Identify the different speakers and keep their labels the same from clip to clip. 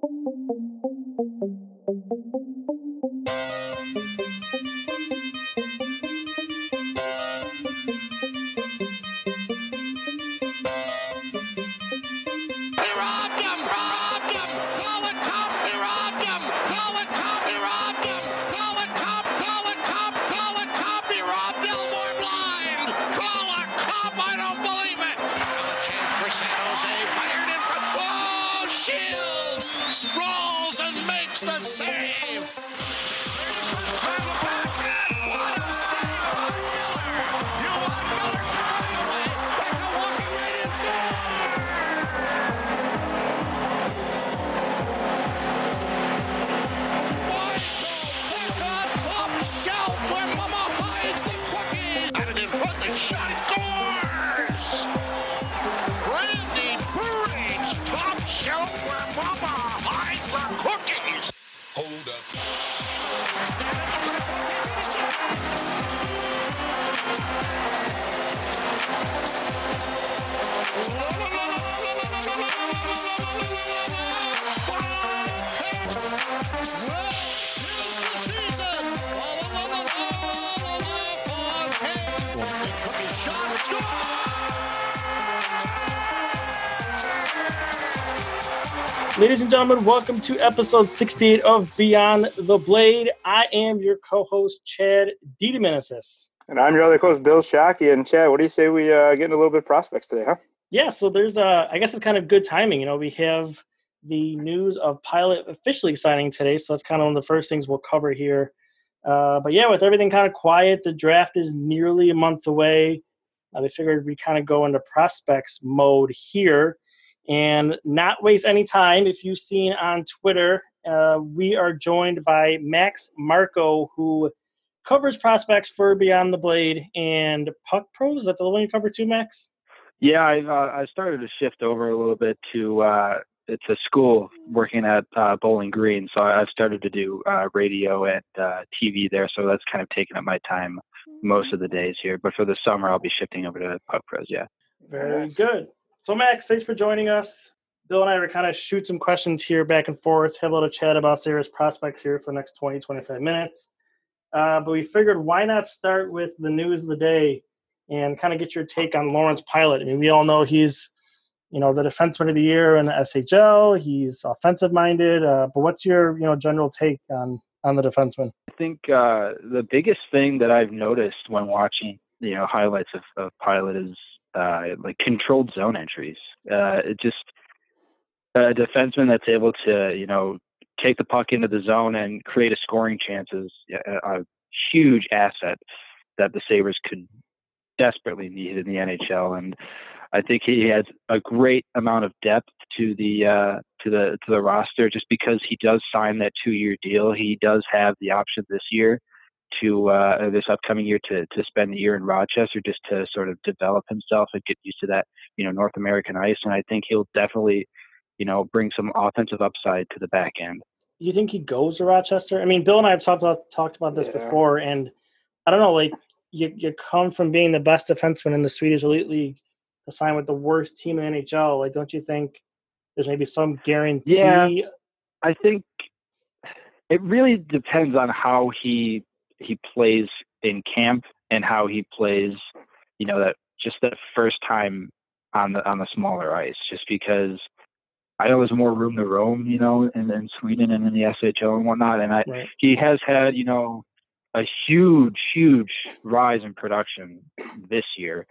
Speaker 1: Thank you. Hold up. Ladies and gentlemen, welcome to episode 68 of Beyond the Blade. I am your co-host, Chad DeDominicis.
Speaker 2: And I'm your other co-host, Bill Schake. And Chad, what do you say we uh, get into a little bit of prospects today, huh?
Speaker 1: Yeah, so there's, uh, I guess it's kind of good timing. You know, we have the news of Pilut officially signing today, so that's kind of one of the first things we'll cover here. Uh, but yeah, with everything kind of quiet, the draft is nearly a month away. Uh, we figured we kind of go into prospects mode here and not waste any time. If you've seen on Twitter, uh, we are joined by Max Marko, who covers prospects for Beyond the Blade and Puck Pros. Is that the one you cover too, Max?
Speaker 3: Yeah, I, uh, I started to shift over a little bit to uh, it's a school working at uh, Bowling Green, so I've started to do uh, radio and uh, TV there. So that's kind of taken up my time most of the days here. But for the summer, I'll be shifting over to Puck Pros. Yeah.
Speaker 1: Very good. So, Max, thanks for joining us. Bill and I are kind of shoot some questions here back and forth, have a little chat about Sabres' prospects here for the next 20, 25 minutes. Uh, but we figured why not start with the news of the day and kind of get your take on Lawrence Pilut. I mean, we all know he's, you know, the defenseman of the year in the SHL. He's offensive minded. Uh, but what's your, you know, general take on on the defenseman?
Speaker 3: I think uh, the biggest thing that I've noticed when watching, you know, highlights of, of Pilut is uh, like controlled zone entries. Uh, just a defenseman that's able to, you know, take the puck into the zone and create a scoring chance is a, a huge asset that the Sabres could desperately need in the NHL. And I think he has a great amount of depth to the uh, to the to the roster just because he does sign that two year deal. He does have the option this year to uh, this upcoming year to to spend the year in Rochester just to sort of develop himself and get used to that you know North American ice. And I think he'll definitely you know bring some offensive upside to the back end.
Speaker 1: Do you think he goes to Rochester? I mean, Bill and I have talked about talked about this yeah. before, and I don't know, like you you come from being the best defenseman in the Swedish Elite League to sign with the worst team in NHL. Like, don't you think there's maybe some guarantee?
Speaker 3: Yeah, I think it really depends on how he he plays in camp and how he plays, you know, that just that first time on the on the smaller ice, just because I know there's more room to roam, you know, in, in Sweden and in the SHL and whatnot. And I right. he has had, you know, a huge, huge rise in production this year.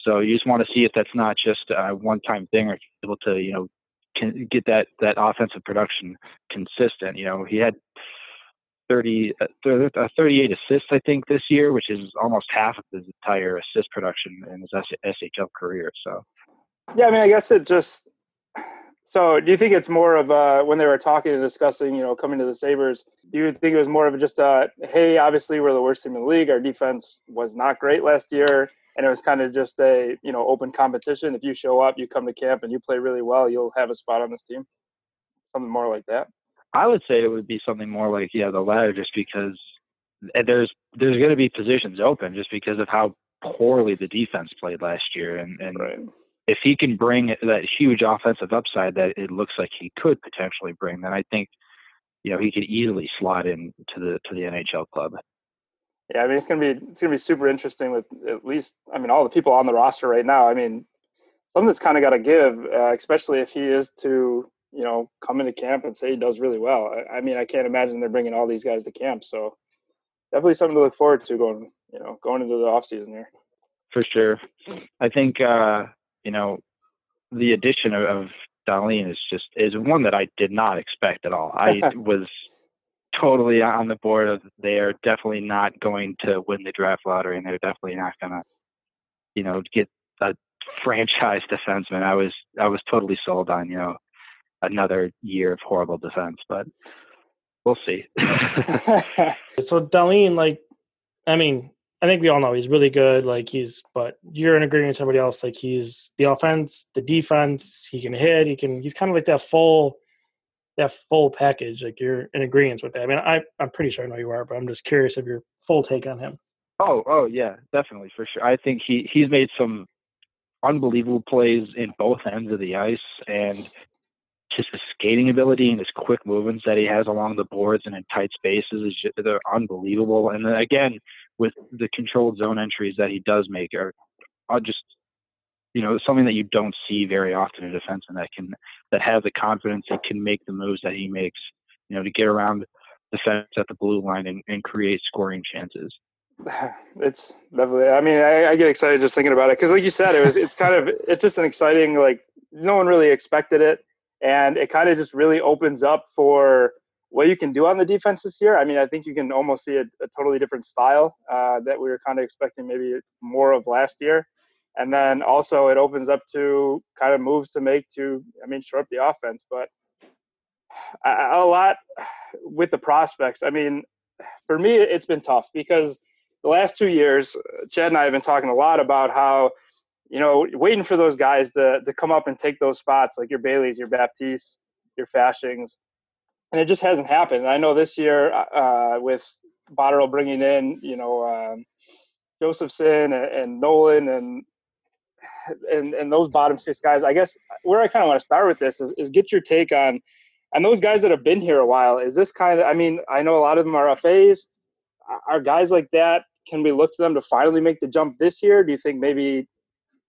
Speaker 3: So you just want to see if that's not just a one-time thing, or able to, you know, can get that that offensive production consistent. You know, he had 30, uh, uh 38 assists, I think, this year, which is almost half of his entire assist production in his SHL career. So,
Speaker 2: yeah, I mean, I guess it just. So, do you think it's more of uh, when they were talking and discussing, you know, coming to the Sabres? Do you think it was more of just a, hey, obviously we're the worst team in the league. Our defense was not great last year, and it was kind of just a, you know, open competition. If you show up, you come to camp, and you play really well, you'll have a spot on this team. Something more like that.
Speaker 3: I would say it would be something more like yeah the latter, just because there's there's going to be positions open just because of how poorly the defense played last year, and and
Speaker 2: right.
Speaker 3: if he can bring that huge offensive upside that it looks like he could potentially bring, then I think you know he could easily slot in to the to the NHL club.
Speaker 2: Yeah, I mean it's gonna be it's gonna be super interesting with at least I mean all the people on the roster right now. I mean something that's kind of got to give, uh, especially if he is to you know come into camp and say he does really well. I, I, mean I can't imagine they're bringing all these guys to camp, so definitely something to look forward to going you know going into the off season here.
Speaker 3: For sure, I think uh, you know the addition of, of Dahlin is just is one that I did not expect at all. I was totally on the board of they are definitely not going to win the draft lottery and they're definitely not gonna, you know, get a franchise defenseman. I was I was totally sold on, you know, another year of horrible defense, but we'll see.
Speaker 1: so Dahlin, like I mean, I think we all know he's really good. Like he's, but you're in agreement with somebody else. Like he's the offense, the defense. He can hit. He can. He's kind of like that full, that full package. Like you're in agreement with that. I mean, I I'm pretty sure I know you are, but I'm just curious of your full take on him.
Speaker 3: Oh, oh yeah, definitely for sure. I think he he's made some unbelievable plays in both ends of the ice, and just his skating ability and his quick movements that he has along the boards and in tight spaces is just, they're unbelievable. And then again, with the controlled zone entries that he does make are, are just you know something that you don't see very often in defense and that can that have the confidence and can make the moves that he makes. You know, to get around defense at the blue line and, and create scoring chances.
Speaker 2: It's definitely. I mean, I, I get excited just thinking about it because, like you said, it was. It's kind of. It's just an exciting. Like no one really expected it and it kind of just really opens up for what you can do on the defense this year. I mean, I think you can almost see a, a totally different style uh, that we were kind of expecting maybe more of last year. And then also it opens up to kind of moves to make to, I mean, shore up the offense. But a, a lot with the prospects. I mean, for me, it's been tough because the last two years, Chad and I have been talking a lot about how you know, waiting for those guys to to come up and take those spots, like your Baileys, your Baptiste, your Faschings, and it just hasn't happened. I know this year uh, with Botterill bringing in, you know, um, Josefson and, and, Nolan and and and those bottom six guys. I guess where I kind of want to start with this is, is get your take on and those guys that have been here a while. Is this kind of? I mean, I know a lot of them are FAs. Are guys like that? Can we look to them to finally make the jump this year? Do you think maybe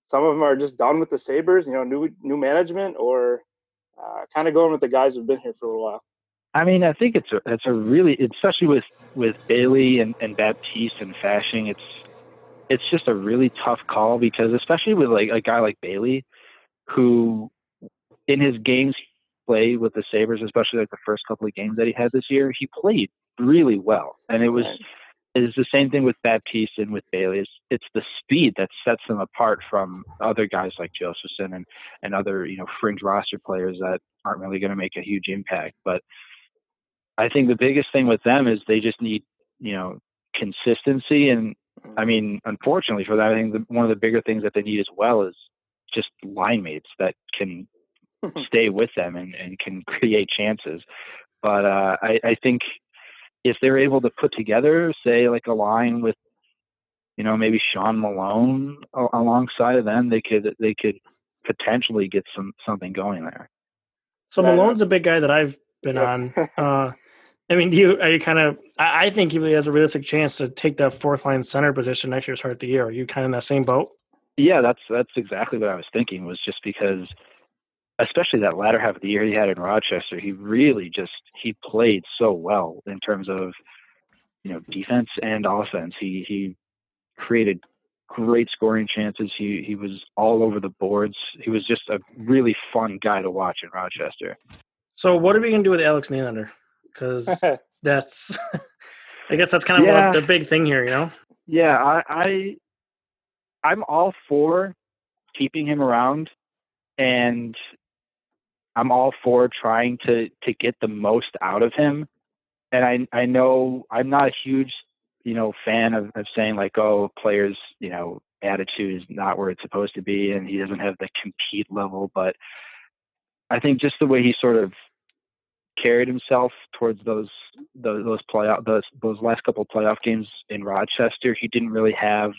Speaker 2: some of them are just done with the Sabres, you know, new new management, or uh, kind of going with the guys who've been here for a little while.
Speaker 3: I mean, I think it's a it's a really especially with with Bailey and, and Baptiste and Fasching, it's it's just a really tough call because especially with like a guy like Bailey, who in his games played with the Sabres, especially like the first couple of games that he had this year, he played really well, and it was. Right is the same thing with Baptiste and with Bailey. It's, it's the speed that sets them apart from other guys like Josefson and, and other, you know, fringe roster players that aren't really going to make a huge impact. But I think the biggest thing with them is they just need, you know, consistency. And I mean, unfortunately for that, I think the, one of the bigger things that they need as well is just line mates that can stay with them and, and can create chances. But uh, I, I think if they're able to put together, say, like a line with, you know, maybe Sean Malone alongside of them, they could they could potentially get some something going there.
Speaker 1: So Malone's a big guy that I've been yeah. on. Uh, I mean, do you are you kind of? I, I think he really has a realistic chance to take that fourth line center position next year start of the year. Are you kind of in that same boat?
Speaker 3: Yeah, that's that's exactly what I was thinking. Was just because especially that latter half of the year he had in Rochester, he really just he played so well in terms of you know defense and offense. He he created great scoring chances. He he was all over the boards. He was just a really fun guy to watch in Rochester.
Speaker 1: So what are we gonna do with Alex Nylander? Because that's I guess that's kind of yeah. the big thing here, you know.
Speaker 3: Yeah, I, I I'm all for keeping him around and I'm all for trying to to get the most out of him. And I I know I'm not a huge you know fan of, of saying like oh players you know attitude is not where it's supposed to be and he doesn't have the compete level but I think just the way he sort of carried himself towards those those, those playoff those those last couple of playoff games in Rochester he didn't really have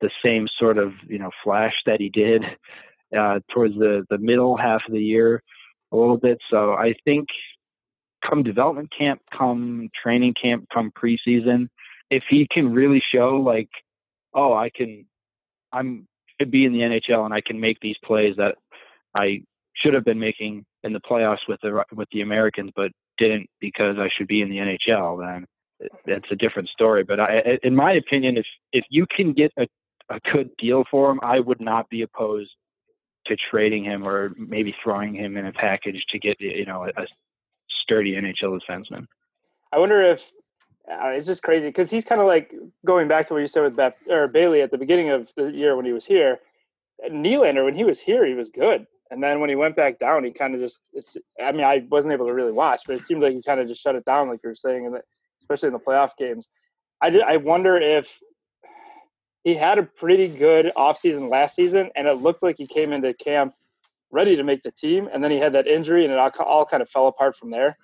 Speaker 3: the same sort of you know flash that he did uh, towards the the middle half of the year a little bit. So I think come development camp, come training camp, come preseason, if he can really show like, oh, I can, I'm could be in the NHL and I can make these plays that I should have been making in the playoffs with the with the Americans, but didn't because I should be in the NHL. Then that's a different story. But I, in my opinion, if if you can get a, a good deal for him, I would not be opposed to trading him or maybe throwing him in a package to get you know a, a sturdy NHL defenseman.
Speaker 2: I wonder if uh, it's just crazy because he's kind of like going back to what you said with Beth, or Bailey at the beginning of the year when he was here. Nylander, when he was here, he was good, and then when he went back down, he kind of just. It's. I mean, I wasn't able to really watch, but it seemed like he kind of just shut it down, like you were saying, and especially in the playoff games. I did, I wonder if he had a pretty good offseason last season, and it looked like he came into camp ready to make the team, and then he had that injury, and it all, all kind of fell apart from there.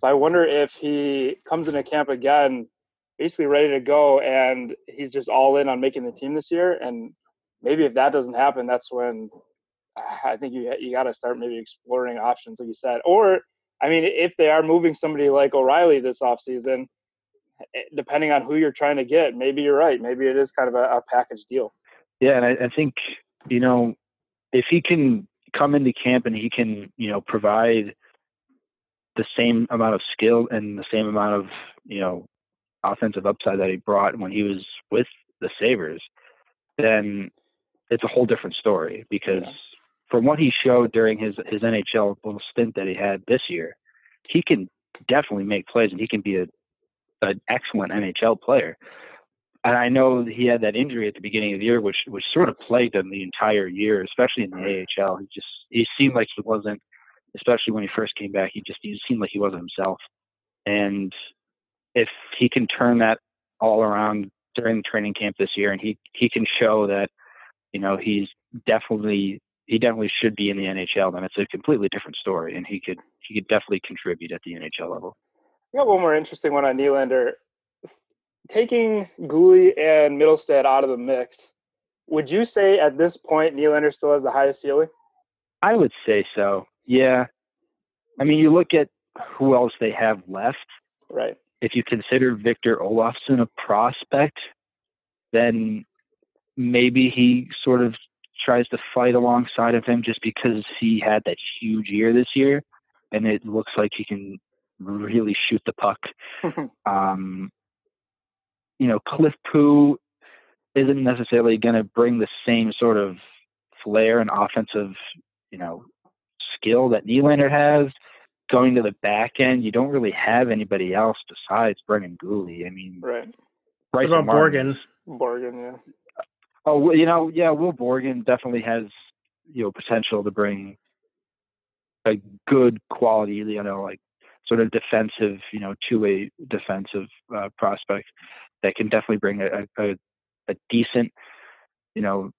Speaker 2: So I wonder if he comes into camp again, basically ready to go, and he's just all in on making the team this year. And maybe if that doesn't happen, that's when ah, I think you you got to start maybe exploring options, like you said. Or I mean, if they are moving somebody like O'Reilly this offseason, Eh, depending on who you're trying to get, maybe you're right. Maybe it is kind of a, a package deal.
Speaker 3: Yeah, and I, I think you know if he can come into camp and he can you know provide the same amount of skill and the same amount of you know offensive upside that he brought when he was with the Sabres, then it's a whole different story because yeah. from what he showed during his his NHL little stint that he had this year, he can definitely make plays and he can be a an excellent NHL player. And I know he had that injury at the beginning of the year, which which sort of plagued him the entire year, especially in the AHL. He just he seemed like he wasn't, especially when he first came back. He just he seemed like he wasn't himself. And if he can turn that all around during the training camp this year, and he he can show that, you know, he's definitely he definitely should be in the NHL. Then it's a completely different story, and he could he could definitely contribute at the NHL level.
Speaker 2: I got one more interesting one on Nylander taking Guhle and Mittelstadt out of the mix, would you say at this point Nylander still has the highest ceiling?
Speaker 3: I would say so. Yeah. I mean, you look at who else they have left.
Speaker 2: Right.
Speaker 3: If you consider Victor Olofsson a prospect, then maybe he sort of tries to fight alongside of him just because he had that huge year this year, and it looks like he can really shoot the puck. um, you know, Cliff Pu isn't necessarily going to bring the same sort of flair and offensive, you know, skill that Nylander has. Going to the back end, you don't really have anybody else besides Brendan Guhle. I mean,
Speaker 2: right.
Speaker 1: What about Borgen?
Speaker 2: Borgen, yeah.
Speaker 3: Oh, you know, yeah, Will Borgen definitely has you know potential to bring a good quality, you know, like sort of defensive, you know, two-way defensive uh, prospect that can definitely bring a, a, a decent, you know,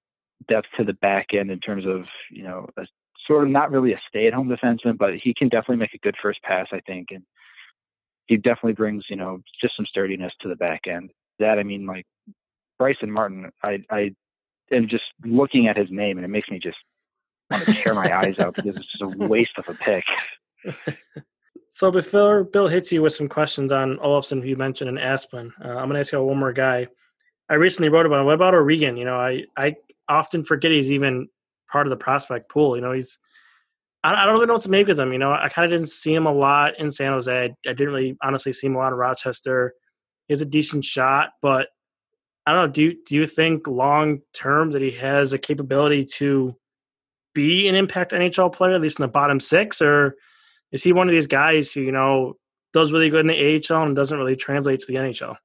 Speaker 3: depth to the back end in terms of, you know, a sort of not really a stay-at-home defenseman, but he can definitely make a good first pass, I think, and he definitely brings, you know, just some sturdiness to the back end. That I mean, like Brycen Martin, I I am just looking at his name and it makes me just want to tear my eyes out because it's just a waste of a pick.
Speaker 1: So before Bill hits you with some questions on Olofsson, who you mentioned, and Asplund, uh, I'm going to ask you one more guy. I recently wrote about him. What about O'Regan? You know, I, I often forget he's even part of the prospect pool. You know, he's I, I don't really know what to make of him. You know, I kind of didn't see him a lot in San Jose. I, I didn't really honestly see him a lot in Rochester. He has a decent shot, but I don't know. Do you, do you think long term that he has a capability to be an impact NHL player, at least in the bottom six, or – is he one of these guys who you know does really good in the AHL and doesn't really translate to the NHL?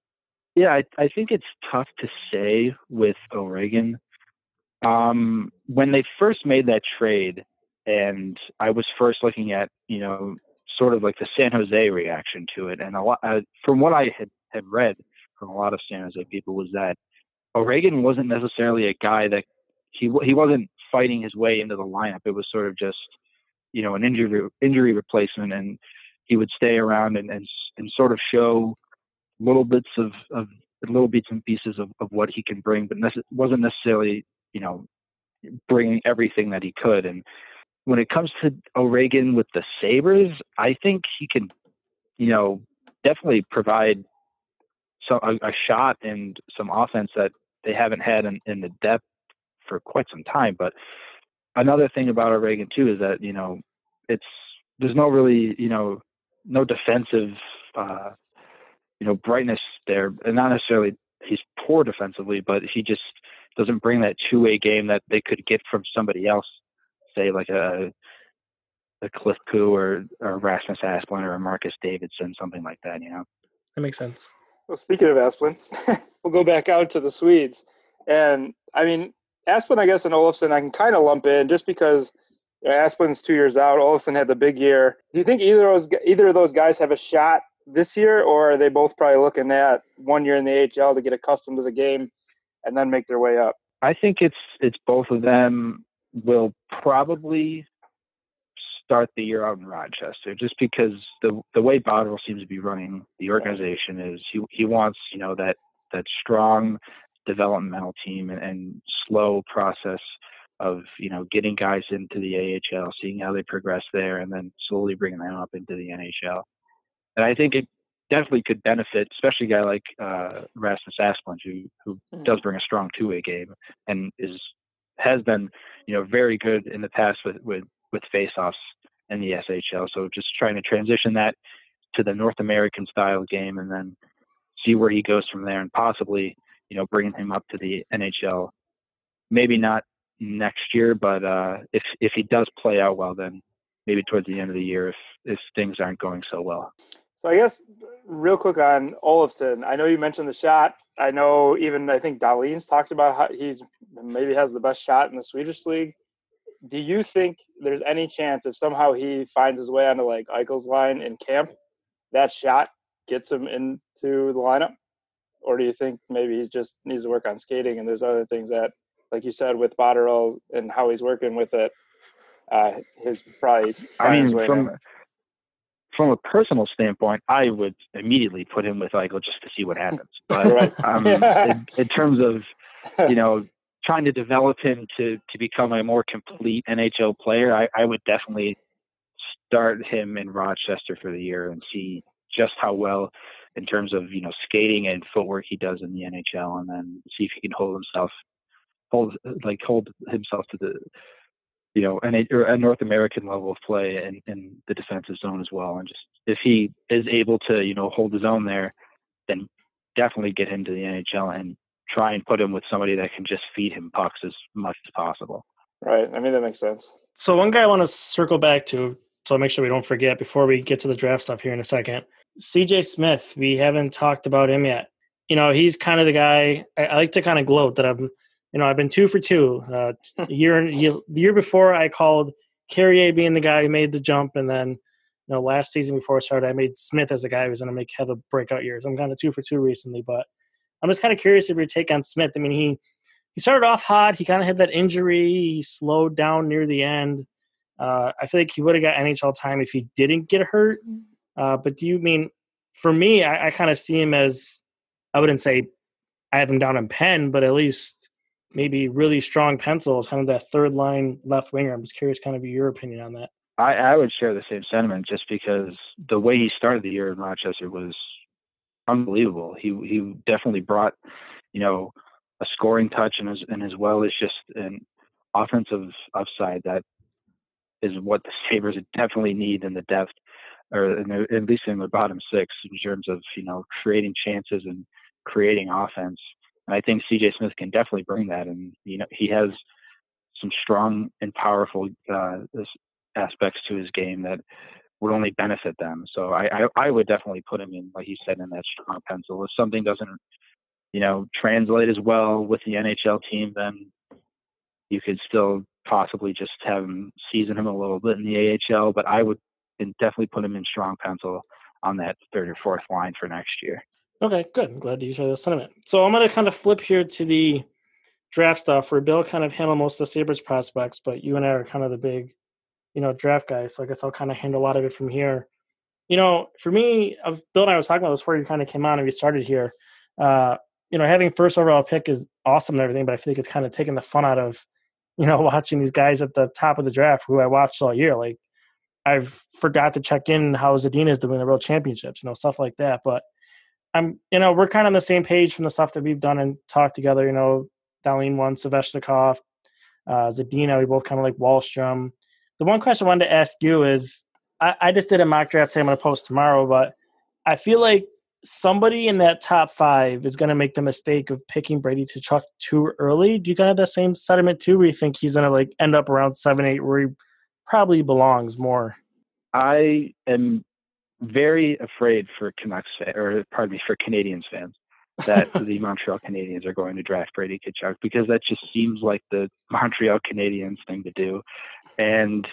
Speaker 3: Yeah, I, I think it's tough to say with O'Regan. Um, when they first made that trade, and I was first looking at you know sort of like the San Jose reaction to it, and a lot uh, from what I had had read from a lot of San Jose people was that O'Regan wasn't necessarily a guy that he he wasn't fighting his way into the lineup. It was sort of just you know an injury injury replacement, and he would stay around and and, and sort of show little bits of, of little bits and pieces of, of what he can bring, but nece- wasn't necessarily you know bringing everything that he could. And when it comes to O'Regan with the Sabres, I think he can, you know, definitely provide some a, a shot and some offense that they haven't had in, in the depth for quite some time. But another thing about O'Regan too is that you know it's there's no really you know no defensive uh, you know brightness there, and not necessarily he's poor defensively, but he just doesn't bring that two way game that they could get from somebody else, say like a a Cliff Pu or, or Rasmus Asplund or a Marcus Davidsson, something like that. You know,
Speaker 1: that makes sense.
Speaker 2: Well, speaking of Asplund, we'll go back out to the Swedes, and I mean Asplund, I guess, and Olofsson, I can kind of lump in just because Asplund's two years out. Olofsson had the big year. Do you think either of those either of those guys have a shot this year, or are they both probably looking at one year in the AHL to get accustomed to the game and then make their way up?
Speaker 3: I think it's it's both of them will probably start the year out in Rochester just because the the way Botterill seems to be running the organization is he he wants you know that that strong developmental team and, and slow process of you know getting guys into the AHL, seeing how they progress there, and then slowly bringing them up into the NHL. And I think it definitely could benefit, especially a guy like uh, Rasmus Asplund, who who mm-hmm. does bring a strong two-way game and is has been you know very good in the past with with with faceoffs in the SHL. So just trying to transition that to the North American style game, and then see where he goes from there, and possibly you know, bringing him up to the NHL. Maybe not next year, but uh, if if he does play out well, then maybe towards the end of the year, if if things aren't going so well.
Speaker 2: So I guess real quick on Olofsson. I know you mentioned the shot. I know even I think Dahlin's talked about how he's maybe has the best shot in the Swedish league. Do you think there's any chance if somehow he finds his way onto like Eichel's line in camp, that shot gets him into the lineup? Or do you think maybe he just needs to work on skating and there's other things that, like you said, with Botterill and how he's working with it, uh, his probably.
Speaker 3: I mean, from from a personal standpoint, I would immediately put him with Eichel just to see what happens. But right. um, in, in terms of you know trying to develop him to to become a more complete NHL player, I, I would definitely start him in Rochester for the year and see just how well in terms of you know skating and footwork he does in the NHL, and then see if he can hold himself hold like hold himself to the you know an, a North American level of play in, in the defensive zone as well. And just if he is able to you know hold his own there, then definitely get him to the NHL and try and put him with somebody that can just feed him pucks as much as possible.
Speaker 2: Right. I mean that makes sense.
Speaker 1: So one guy I want to circle back to, so I'll make sure we don't forget before we get to the draft stuff here in a second. CJ Smith, we haven't talked about him yet. You know, he's kind of the guy I, I like to kind of gloat that I'm, you know, I've been two for two. Uh, year, year, the year before, I called Carrier being the guy who made the jump, and then, you know, last season before I started, I made Smith as the guy who's going to make have a breakout year. So I'm kind of two for two recently, but I'm just kind of curious of your take on Smith. I mean, he he started off hot. He kind of had that injury. He slowed down near the end. Uh, I feel like he would have got NHL time if he didn't get hurt. Uh, but do you mean for me? I, I kind of see him as I wouldn't say I have him down in pen, but at least maybe really strong pencil is kind of that third line left winger. I'm just curious, kind of your opinion on that.
Speaker 3: I, I would share the same sentiment, just because the way he started the year in Rochester was unbelievable. He he definitely brought, you know, a scoring touch and as and as well as just an offensive upside that is what the Sabres definitely need in the depth or at least in the bottom six in terms of you know creating chances and creating offense. And I think CJ Smith can definitely bring that. And you know he has some strong and powerful uh, aspects to his game that would only benefit them. So I, I, I would definitely put him in, like he said, in that strong pencil. If something doesn't, you know, translate as well with the NHL team, then you could still possibly just have him season him a little bit in the AHL. But I would and definitely put him in strong pencil on that third or fourth line for next year.
Speaker 1: Okay, good. I'm glad to share the sentiment. So I'm going to kind of flip here to the draft stuff where Bill kind of handled most of the Sabres prospects, but you and I are kind of the big, you know, draft guys. So I guess I'll kind of handle a lot of it from here. You know, for me, Bill and I was talking about this before you kind of came on and we started here. Uh, you know, having first overall pick is awesome and everything, but I feel like it's kind of taking the fun out of you know, watching these guys at the top of the draft who I watched all year. Like I've forgot to check in how Zadina is doing the World Championships, you know, stuff like that. But I'm, you know, we're kind of on the same page from the stuff that we've done and talked together. You know, Dahlin won, Svechnikov, uh, Zadina. We both kind of like Wahlstrom. The one question I wanted to ask you is, I, I just did a mock draft. Say I'm going to post tomorrow, but I feel like somebody in that top five is going to make the mistake of picking Brady Tkachuk too early. Do you kind of have the same sentiment too, where you think he's going to like end up around seven, eight, where he probably belongs more?
Speaker 3: I am very afraid for Canucks fans, or pardon me for Canadians fans that the Montreal Canadiens are going to draft Brady Tkachuk because that just seems like the Montreal Canadiens thing to do, and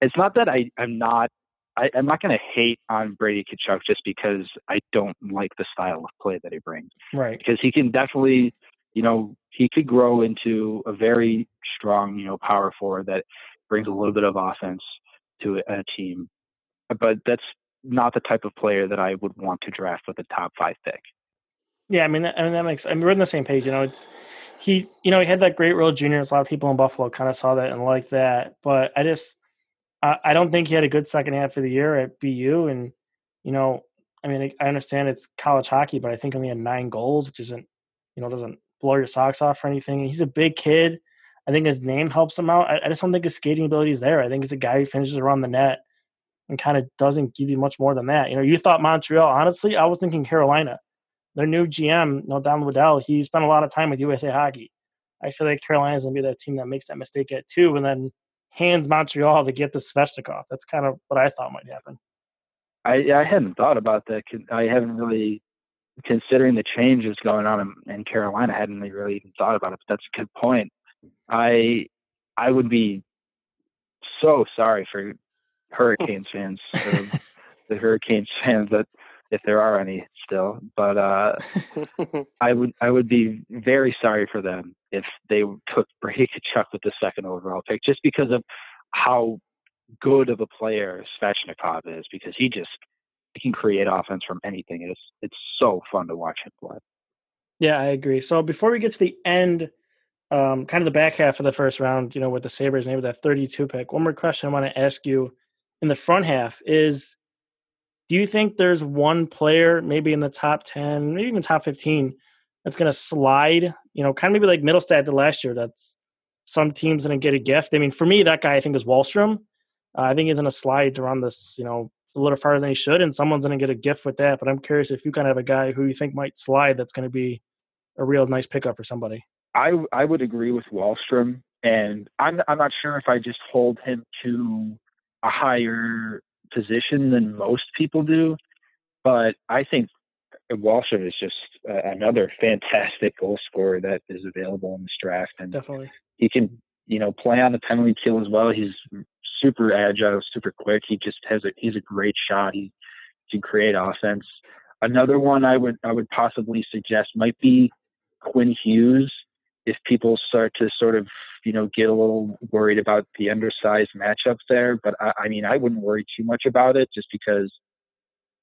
Speaker 3: it's not that I I'm not I, am not going to hate on Brady Tkachuk just because I don't like the style of play that he brings.
Speaker 1: Right.
Speaker 3: Because he can definitely, you know, he could grow into a very strong, you know, power forward that brings a little bit of offense to a, team. But that's not the type of player that I would want to draft with a top five pick.
Speaker 1: Yeah, I mean, I mean that makes. I mean, we're on the same page. You know, it's he. You know, he had that great role Juniors. A lot of people in Buffalo kind of saw that and liked that. But I just, I, I don't think he had a good second half of the year at BU. And you know, I mean, I understand it's college hockey, but I think only had nine goals, which isn't, you know, doesn't blow your socks off or anything. And he's a big kid. I think his name helps him out. I, I just don't think his skating ability is there. I think he's a guy who finishes around the net and kind of doesn't give you much more than that. You know, you thought Montreal. Honestly, I was thinking Carolina. Their new GM, you know, Don Waddell, he spent a lot of time with USA Hockey. I feel like Carolina's gonna be that team that makes that mistake at two, and then hands Montreal to get the Svechnikov. That's kind of what I thought might happen.
Speaker 3: I I hadn't thought about that. I haven't really, considering the changes going on in, in Carolina, I hadn't really even thought about it. But that's a good point. I I would be so sorry for Hurricanes fans, the Hurricanes fans that if there are any still. But uh, I would I would be very sorry for them if they took Brady Tkachuk with the second overall pick, just because of how good of a player Svechnikov is, because he just he can create offense from anything. It's it's so fun to watch him play.
Speaker 1: Yeah, I agree. So before we get to the end, um, kind of the back half of the first round, you know, with the Sabres, maybe that 32 pick. One more question I want to ask you in the front half is do you think there's one player, maybe in the top 10, maybe even top 15, that's going to slide, you know, kind of maybe like Mittelstadt did last year, that's some teams to get a gift? I mean, for me, that guy I think is Wahlstrom. Uh, I think he's going to slide around this, you know, a little farther than he should, and someone's going to get a gift with that. But I'm curious if you kind of have a guy who you think might slide that's going to be a real nice pickup for somebody.
Speaker 3: I I would agree with Wahlstrom, and I'm I'm not sure if I just hold him to a higher position than most people do. But I think Wahlstrom is just uh, another fantastic goal scorer that is available in this draft, and
Speaker 1: definitely
Speaker 3: he can you know play on the penalty kill as well. He's super agile, super quick. He just has a he's a great shot. He can create offense. Another one I would I would possibly suggest might be Quinn Hughes if people start to sort of you know get a little worried about the undersized matchups there. But I, I mean, I wouldn't worry too much about it just because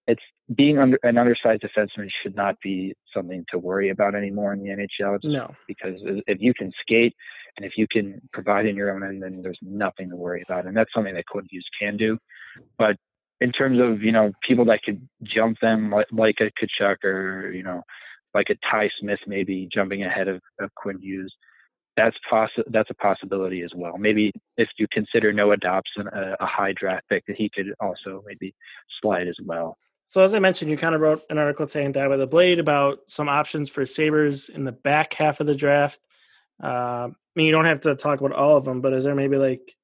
Speaker 3: it's being under an undersized defenseman should not be something to worry about anymore in the NHL.
Speaker 1: no,
Speaker 3: because if you can skate and if you can provide in your own end, then there's nothing to worry about, and that's something that Quinn Hughes can do. But in terms of you know people that could jump them like, like a Tkachuk or you know like a Ty Smith maybe jumping ahead of, of Quinn Hughes. That's possi- That's a possibility as well. Maybe if you consider Noah Dobson a, a high draft pick, that he could also maybe slide as well.
Speaker 1: So as I mentioned, you kind of wrote an article saying "Die by the Blade" about some options for Sabres in the back half of the draft. Uh, I mean, you don't have to talk about all of them, but is there maybe like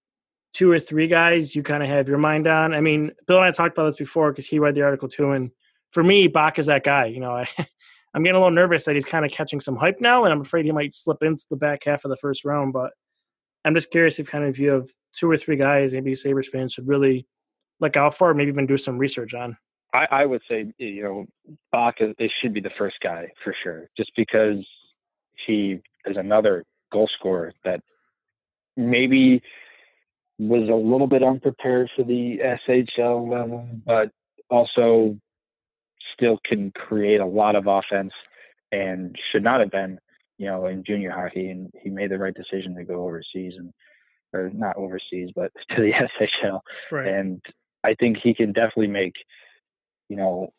Speaker 1: two or three guys you kind of have your mind on? I mean, Bill and I talked about this before because he read the article too, and for me, Bach is that guy. You know, I I'm getting a little nervous that he's kind of catching some hype now, and I'm afraid he might slip into the back half of the first round. But I'm just curious if kind of you have two or three guys maybe Sabres fans should really look out for, maybe even do some research on.
Speaker 3: I, I would say you know Bach it should be the first guy for sure, just because he is another goal scorer that maybe was a little bit unprepared for the SHL level, but also still can create a lot of offense and should not have been you know, in junior hockey, and he made the right decision to go overseas and or not overseas, but to the SHL.
Speaker 1: Right.
Speaker 3: And I think he can definitely make, you know,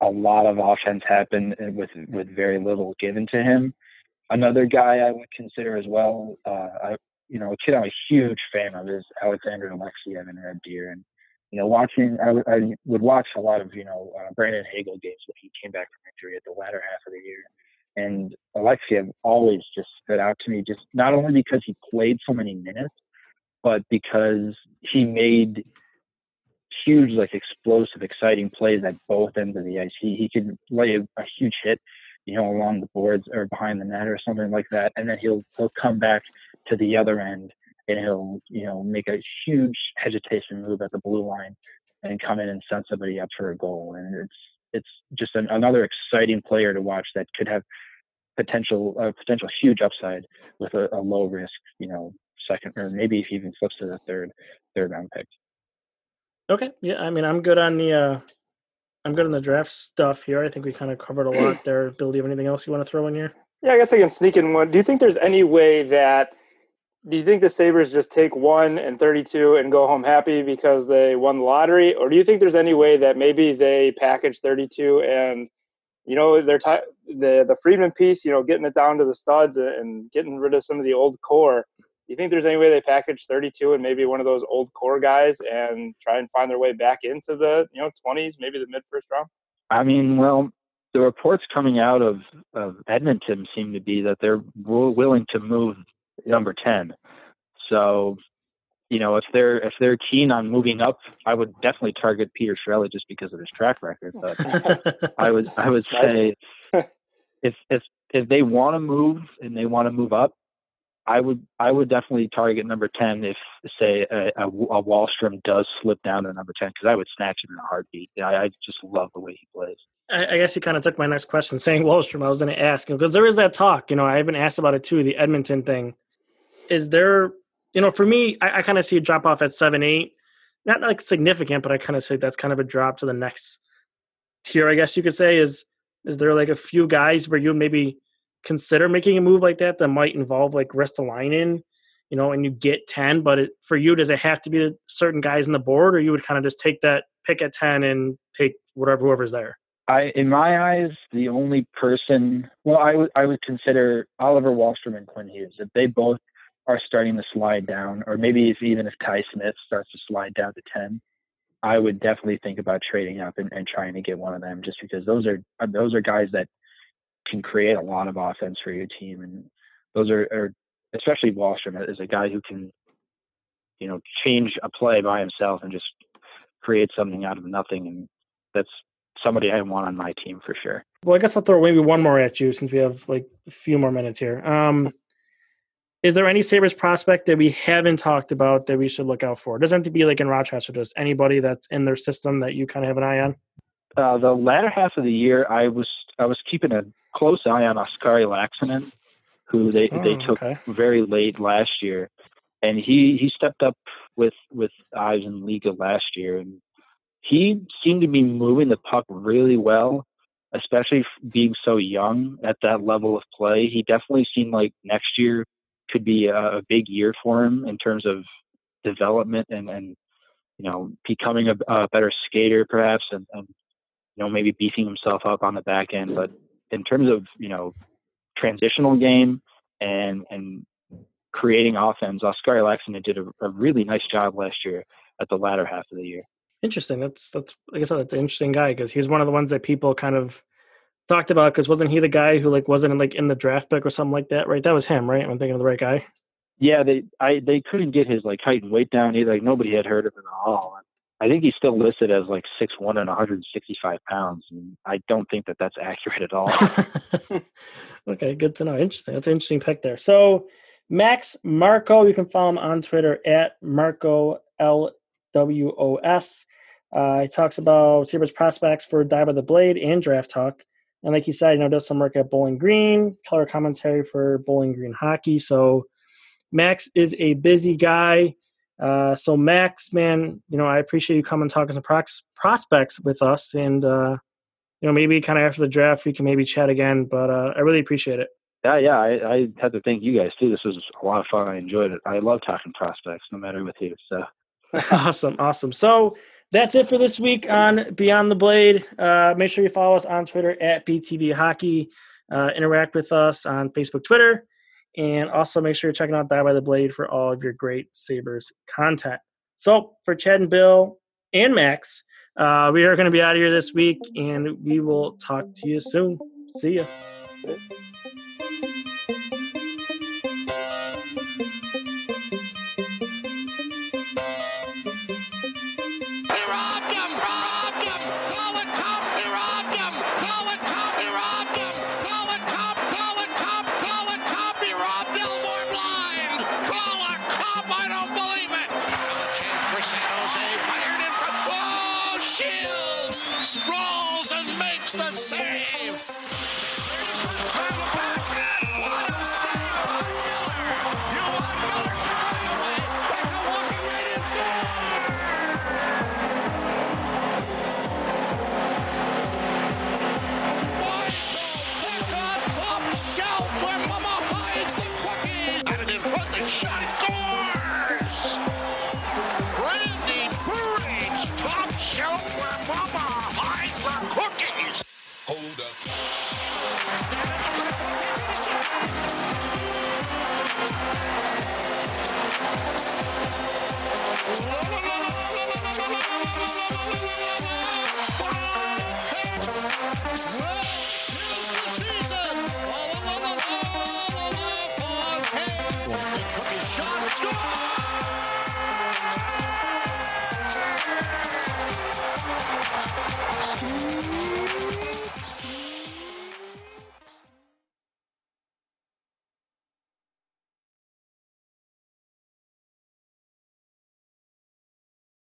Speaker 3: a lot of offense happen with with very little given to him. Another guy I would consider as well, uh, I, you know, a kid I'm a huge fan of is Alexander Alexeyev in Red Deer, and you know, watching I, would watch a lot of you know uh, Brandon Hagel games when he came back from injury at the latter half of the year, and Alexeyev always just stood out to me, just not only because he played so many minutes, but because he made huge, like explosive, exciting plays at both ends of the ice. He he could lay a, a huge hit, you know, along the boards or behind the net or something like that, and then he'll he'll come back to the other end and he'll you know make a huge hesitation move at the blue line and come in and send somebody up for a goal. And it's it's just an, another exciting player to watch that could have potential uh, potential huge upside with a, a low risk, you know, second or maybe if he even flips to the third third round pick.
Speaker 1: Okay. Yeah. I mean, I'm good on the. uh I'm good on the draft stuff here. I think we kind of covered a lot there. Bill, do you have anything else you want to throw in here?
Speaker 2: Yeah, I guess I can sneak in one. Do you think there's any way that do you think the Sabres just take one and 32 and go home happy because they won the lottery? Or do you think there's any way that maybe they package 32 and, you know, they're t- the, the Friedman piece, you know, getting it down to the studs and getting rid of some of the old core? Do you think there's any way they package 32 and maybe one of those old core guys and try and find their way back into the, you know, 20s, maybe the mid first round?
Speaker 3: I mean, well, the reports coming out of, of Edmonton seem to be that they're willing to move number 10. So, you know, if they're if they're keen on moving up, I would definitely target Peter Chiarelli just because of his track record. But I would I would say if if if they want to move and they want to move up, I would I would definitely target number ten if say a, a, a Wahlstrom does slip down to number ten because I would snatch him in a heartbeat. I, I just love the way he plays.
Speaker 1: I, I guess you kind of took my next question, saying Wahlstrom. I was going to ask because there is that talk. You know, I've been asked about it too. The Edmonton thing. Is there? You know, for me, I, I kind of see a drop off at seven eight. Not like significant, but I kind of say that's kind of a drop to the next tier. I guess you could say is is there like a few guys where you maybe consider making a move like that that might involve like rest aligning you know, and you get 10, but it, for you, does it have to be certain guys on the board or you would kind of just take that pick at 10 and take whatever, whoever's there?
Speaker 3: I, in my eyes, the only person, well, I would, I would consider Oliver Wahlstrom and Quinn Hughes. If they both are starting to slide down, or maybe if even if Ty Smith starts to slide down to 10, I would definitely think about trading up and, and trying to get one of them just because those are, those are guys that can create a lot of offense for your team. And those are, are especially Wahlstrom is a guy who can, you know, change a play by himself and just create something out of nothing. And that's somebody I want on my team for sure.
Speaker 1: Well, I guess I'll throw maybe one more at you since we have like a few more minutes here. Um, is there any Sabres prospect that we haven't talked about that we should look out for? It doesn't have to be like in Rochester, just anybody that's in their system that you kind of have an eye on.
Speaker 3: Uh, the latter half of the year, I was I was keeping a close eye on Oskari Laaksonen, who they oh, they took okay. very late last year, and he he stepped up with with Eisen Liiga last year, and he seemed to be moving the puck really well, especially being so young at that level of play. He definitely seemed like next year could be a, big year for him in terms of development and and you know becoming a, a better skater perhaps and, and you know maybe beefing himself up on the back end but in terms of you know transitional game and and creating offense, Oscar Laaksonen did a, a, really nice job last year at the latter half of the year.
Speaker 1: Interesting. That's that's like I said, that's an interesting guy because he's one of the ones that people kind of talked about because wasn't he the guy who like wasn't in, like in the draft pick or something like that, right? That was him, right? I'm thinking of the right guy.
Speaker 3: Yeah, they I they couldn't get his like height and weight down either. Like nobody had heard of him at all. I think he's still listed as like six one and 165 pounds, and I don't think that that's accurate at all.
Speaker 1: okay, good to know. Interesting. That's an interesting pick there. So Max Marko, you can follow him on Twitter at Marco L W O S. Uh, he talks about Sabres prospects for Die by the Blade and Draft Talk. And like you said, you know, does some work at Bowling Green, color commentary for Bowling Green Hockey. So Max is a busy guy. Uh, so Max, man, you know, I appreciate you coming talking some prox- prospects with us, and uh, you know, maybe kind of after the draft we can maybe chat again. But uh, I really appreciate it.
Speaker 3: Yeah, yeah. I, I had to thank you guys too. This was a lot of fun. I enjoyed it. I love talking prospects, no matter with you. So
Speaker 4: awesome, awesome. So that's it for this week on Beyond the Blade. Uh, make sure you follow us on Twitter at BTB Hockey. Uh, interact with us on Facebook, Twitter, and also make sure you're checking out Die by the Blade for all of your great Sabres content. So for Chad and Bill and Max, uh, we are going to be out of here this week, and we will talk to you soon. See ya.